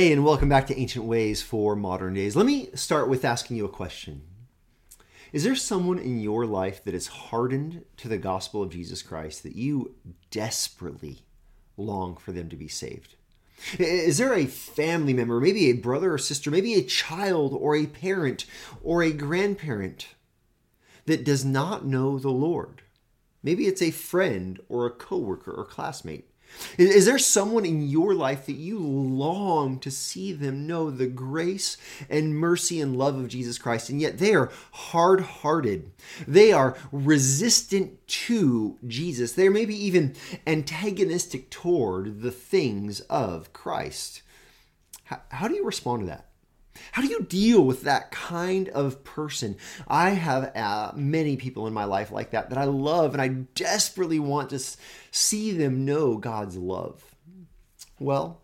Hey, and welcome back to Ancient Ways for Modern Days. Let me start with asking you a question. Is there someone in your life that is hardened to the gospel of Jesus Christ that you desperately long for them to be saved? Is there a family member, maybe a brother or sister, maybe a child or a parent or a grandparent that does not know the Lord? Maybe it's a friend or a coworker or classmate. Is there someone in your life that you long to see them know the grace and mercy and love of Jesus Christ, and yet they are hard hearted? They are resistant to Jesus. They're maybe even antagonistic toward the things of Christ. How, how do you respond to that? How do you deal with that kind of person? I have uh, many people in my life like that that I love and I desperately want to see them know God's love. Well,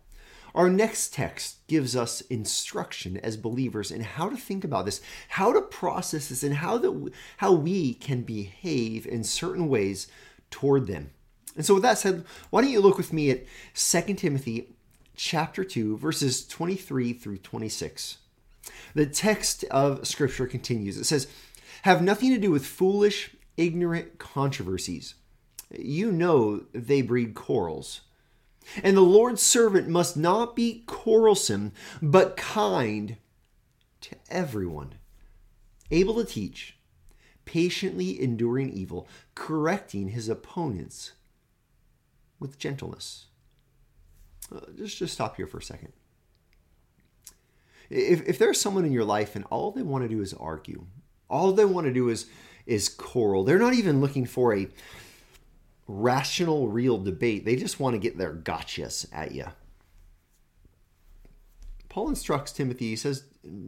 our next text gives us instruction as believers in how to think about this, how to process this, and how how we can behave in certain ways toward them. And so with that said, why don't you look with me at 2 Timothy chapter 2 verses 23 through 26. The text of Scripture continues. It says, Have nothing to do with foolish, ignorant controversies. You know they breed quarrels. And the Lord's servant must not be quarrelsome, but kind to everyone, able to teach, patiently enduring evil, correcting his opponents with gentleness. Uh, just, just stop here for a second. If, if there's someone in your life and all they want to do is argue, all they want to do is is quarrel. They're not even looking for a rational, real debate. They just want to get their gotchas at you. Paul instructs Timothy. He says,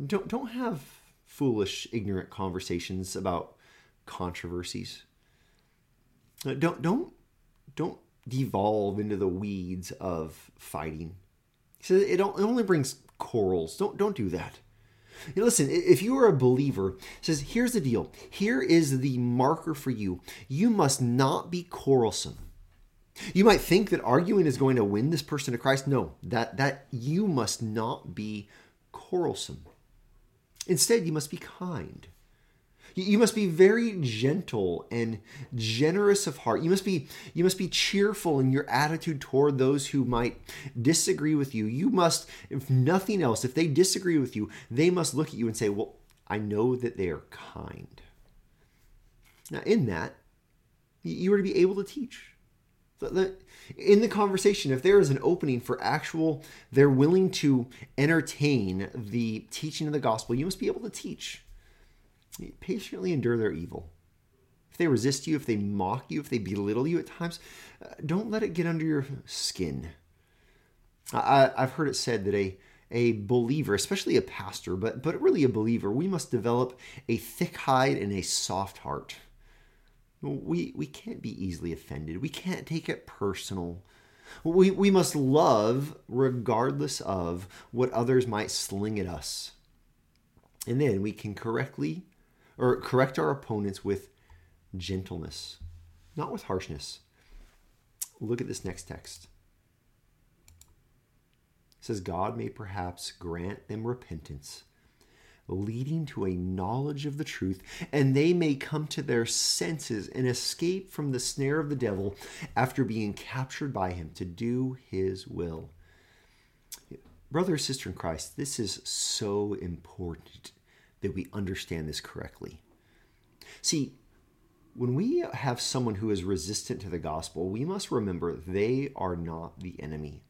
"Don't don't have foolish, ignorant conversations about controversies. Uh, don't don't don't devolve into the weeds of fighting." He says it, only brings quarrels. Don't don't do that. Listen, if you are a believer, says here's the deal. Here is the marker for you. You must not be quarrelsome. You might think that arguing is going to win this person to Christ. No, that that you must not be quarrelsome. Instead, you must be kind. You must be very gentle and generous of heart. You must be you must be cheerful in your attitude toward those who might disagree with you. You must if nothing else, if they disagree with you, they must look at you and say, "Well, I know that they are kind." Now, in that, you are to be able to teach. In the conversation, if there is an opening for actual, they're willing to entertain the teaching of the gospel, you must be able to teach patiently endure their evil. If they resist you, if they mock you, if they belittle you at times, uh, don't let it get under your skin. I, I've heard it said that a a believer, especially a pastor, but but really a believer, we must develop a thick hide and a soft heart. We we can't be easily offended. We can't take it personal. We we must love regardless of what others might sling at us. And then we can correctly or correct our opponents with gentleness, not with harshness. Look at this next text. It says, God may perhaps grant them repentance, leading to a knowledge of the truth, and they may come to their senses and escape from the snare of the devil after being captured by him to do his will. Brother or sister in Christ, this is so important that we understand this correctly. See, when we have someone who is resistant to the gospel, we must remember they are not the enemy.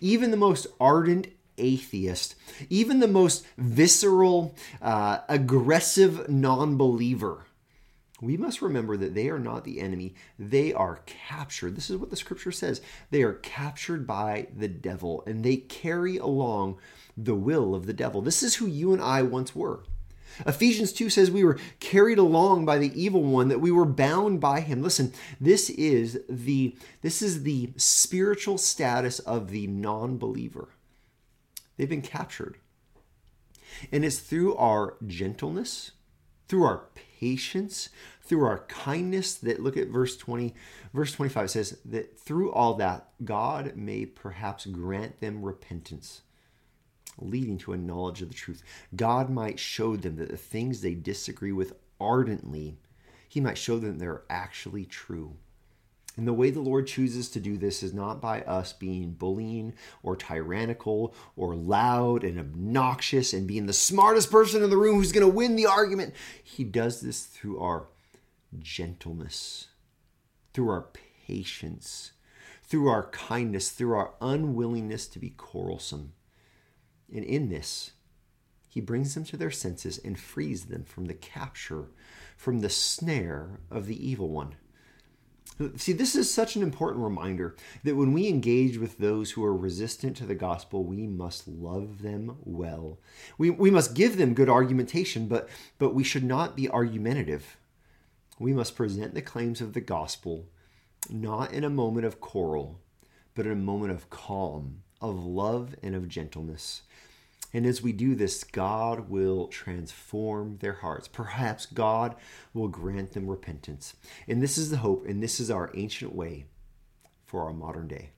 Even the most ardent atheist, even the most visceral, uh, aggressive non believer, we must remember that they are not the enemy. They are captured. This is what the scripture says. They are captured by the devil and they carry along the will of the devil. This is who you and I once were. Ephesians 2 says we were carried along by the evil one that we were bound by him. Listen, this is the this is the spiritual status of the non-believer. They've been captured. And it's through our gentleness, through our patience, through our kindness that look at verse 20 verse 25 says that through all that God may perhaps grant them repentance leading to a knowledge of the truth. God might show them that the things they disagree with ardently, He might show them they're actually true. And the way the Lord chooses to do this is not by us being bullying or tyrannical or loud and obnoxious and being the smartest person in the room who's going to win the argument. He does this through our gentleness, through our patience, through our kindness, through our unwillingness to be quarrelsome. And in this, he brings them to their senses and frees them from the capture, from the snare of the evil one. See, this is such an important reminder that when we engage with those who are resistant to the gospel, we must love them well. We, we must give them good argumentation, but, but we should not be argumentative. We must present the claims of the gospel not in a moment of quarrel, but in a moment of calm, of love, and of gentleness. And as we do this, God will transform their hearts. Perhaps God will grant them repentance. And this is the hope, and this is our ancient way for our modern day.